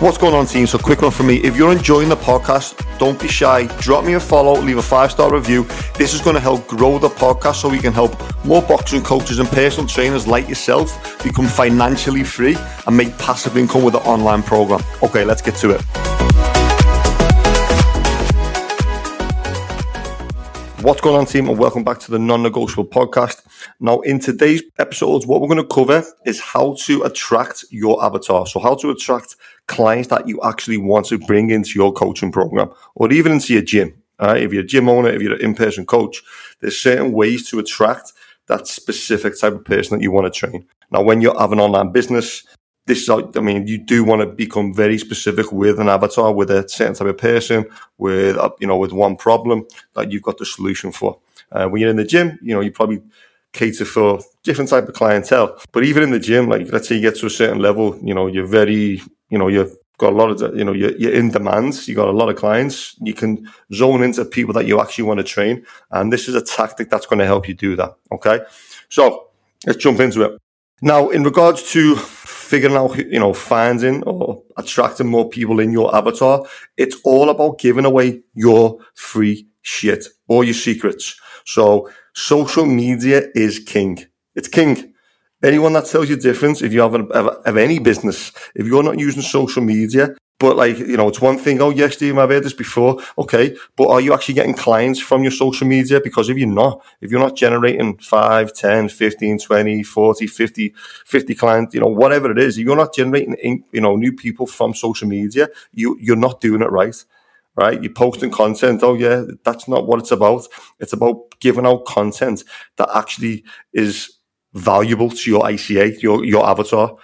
What's going on, team? So, quick one for me. If you're enjoying the podcast, don't be shy. Drop me a follow, leave a five star review. This is going to help grow the podcast so we can help more boxing coaches and personal trainers like yourself become financially free and make passive income with an online program. Okay, let's get to it. What's going on, team, and welcome back to the Non Negotiable Podcast. Now, in today's episodes, what we're going to cover is how to attract your avatar. So, how to attract clients that you actually want to bring into your coaching program or even into your gym. If you're a gym owner, if you're an in person coach, there's certain ways to attract that specific type of person that you want to train. Now, when you have an online business, this is, I mean, you do want to become very specific with an avatar, with a certain type of person, with, you know, with one problem that you've got the solution for. Uh, when you're in the gym, you know, you probably cater for different type of clientele. But even in the gym, like let's say you get to a certain level, you know, you're very, you know, you've got a lot of, you know, you're, you're in demand. You got a lot of clients. You can zone into people that you actually want to train, and this is a tactic that's going to help you do that. Okay, so let's jump into it. Now, in regards to figuring out, you know, finding or attracting more people in your avatar, it's all about giving away your free shit or your secrets. So social media is king. It's king. Anyone that tells you different, if you have, a, have any business, if you're not using social media, but like, you know, it's one thing, oh, yes, Steve, I've heard this before. Okay. But are you actually getting clients from your social media? Because if you're not, if you're not generating 5, 10, 15, 20, 40, 50, 50 clients, you know, whatever it is, if you're not generating, you know, new people from social media, you, you're not doing it right. Right. You're posting content. Oh, yeah. That's not what it's about. It's about giving out content that actually is valuable to your ICA, your, your avatar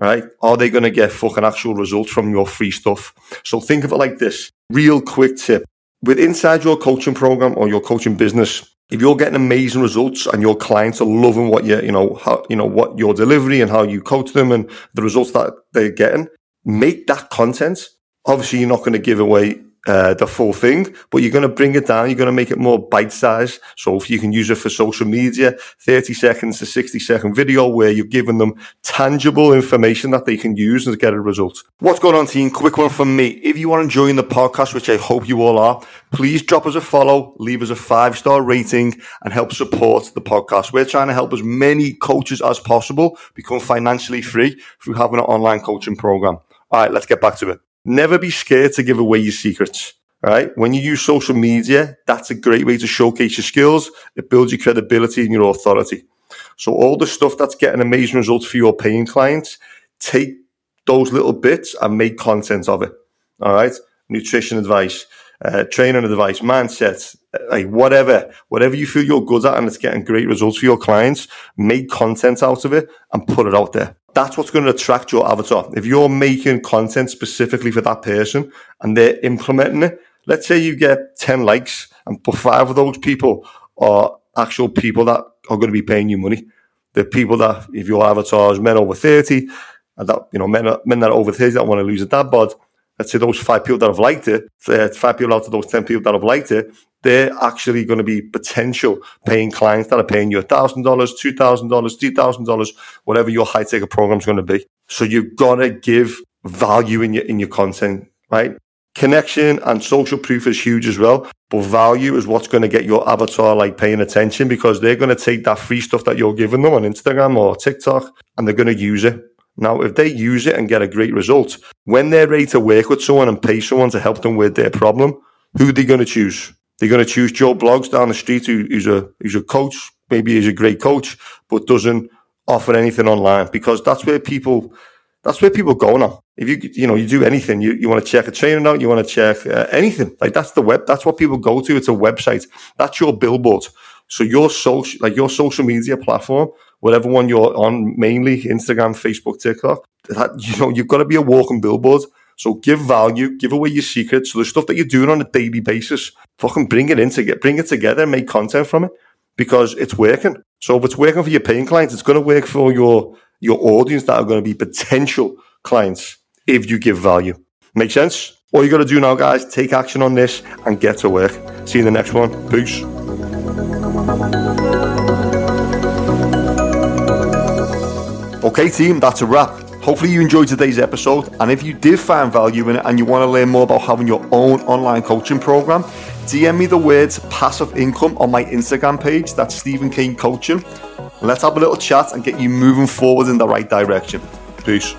right? Are they going to get fucking actual results from your free stuff? So think of it like this. Real quick tip. With inside your coaching program or your coaching business, if you're getting amazing results and your clients are loving what you, you know, how, you know, what your delivery and how you coach them and the results that they're getting, make that content. Obviously, you're not going to give away uh, the full thing, but you're going to bring it down. You're going to make it more bite size. So if you can use it for social media, 30 seconds to 60 second video where you're giving them tangible information that they can use and get a result. What's going on team? Quick one from me. If you are enjoying the podcast, which I hope you all are, please drop us a follow, leave us a five star rating and help support the podcast. We're trying to help as many coaches as possible become financially free through having an online coaching program. All right, let's get back to it. Never be scared to give away your secrets. Right? When you use social media, that's a great way to showcase your skills. It builds your credibility and your authority. So all the stuff that's getting amazing results for your paying clients, take those little bits and make content of it. All right. Nutrition advice, uh, training advice, mindset, like whatever, whatever you feel you're good at and it's getting great results for your clients, make content out of it and put it out there that's what's going to attract your avatar. If you're making content specifically for that person and they're implementing it, let's say you get 10 likes and five of those people are actual people that are going to be paying you money. The people that, if your avatar is men over 30, and that, you know, men, men that are over 30 that want to lose a dad bod, let's say those five people that have liked it, five people out of those 10 people that have liked it, they're actually going to be potential paying clients that are paying you $1,000, $2,000, $3,000, whatever your high ticket program is going to be. So you've got to give value in your, in your content, right? Connection and social proof is huge as well. But value is what's going to get your avatar like paying attention because they're going to take that free stuff that you're giving them on Instagram or TikTok and they're going to use it. Now, if they use it and get a great result, when they're ready to work with someone and pay someone to help them with their problem, who are they going to choose? They're going to choose Joe Bloggs down the street who, who's a who's a coach, maybe he's a great coach, but doesn't offer anything online because that's where people that's where people go now. If you you know you do anything, you, you want to check a training out, you want to check uh, anything like that's the web. That's what people go to. It's a website. That's your billboard. So your social like your social media platform, whatever one you're on, mainly Instagram, Facebook, TikTok. That you know you've got to be a walking billboard. So give value, give away your secrets. So the stuff that you're doing on a daily basis, fucking bring it in to get, bring it together and make content from it because it's working. So if it's working for your paying clients, it's going to work for your, your audience that are going to be potential clients if you give value. Make sense? All you got to do now, guys, take action on this and get to work. See you in the next one. Peace. Okay, team, that's a wrap. Hopefully, you enjoyed today's episode. And if you did find value in it and you want to learn more about having your own online coaching program, DM me the words passive income on my Instagram page. That's Stephen King Coaching. Let's have a little chat and get you moving forward in the right direction. Peace.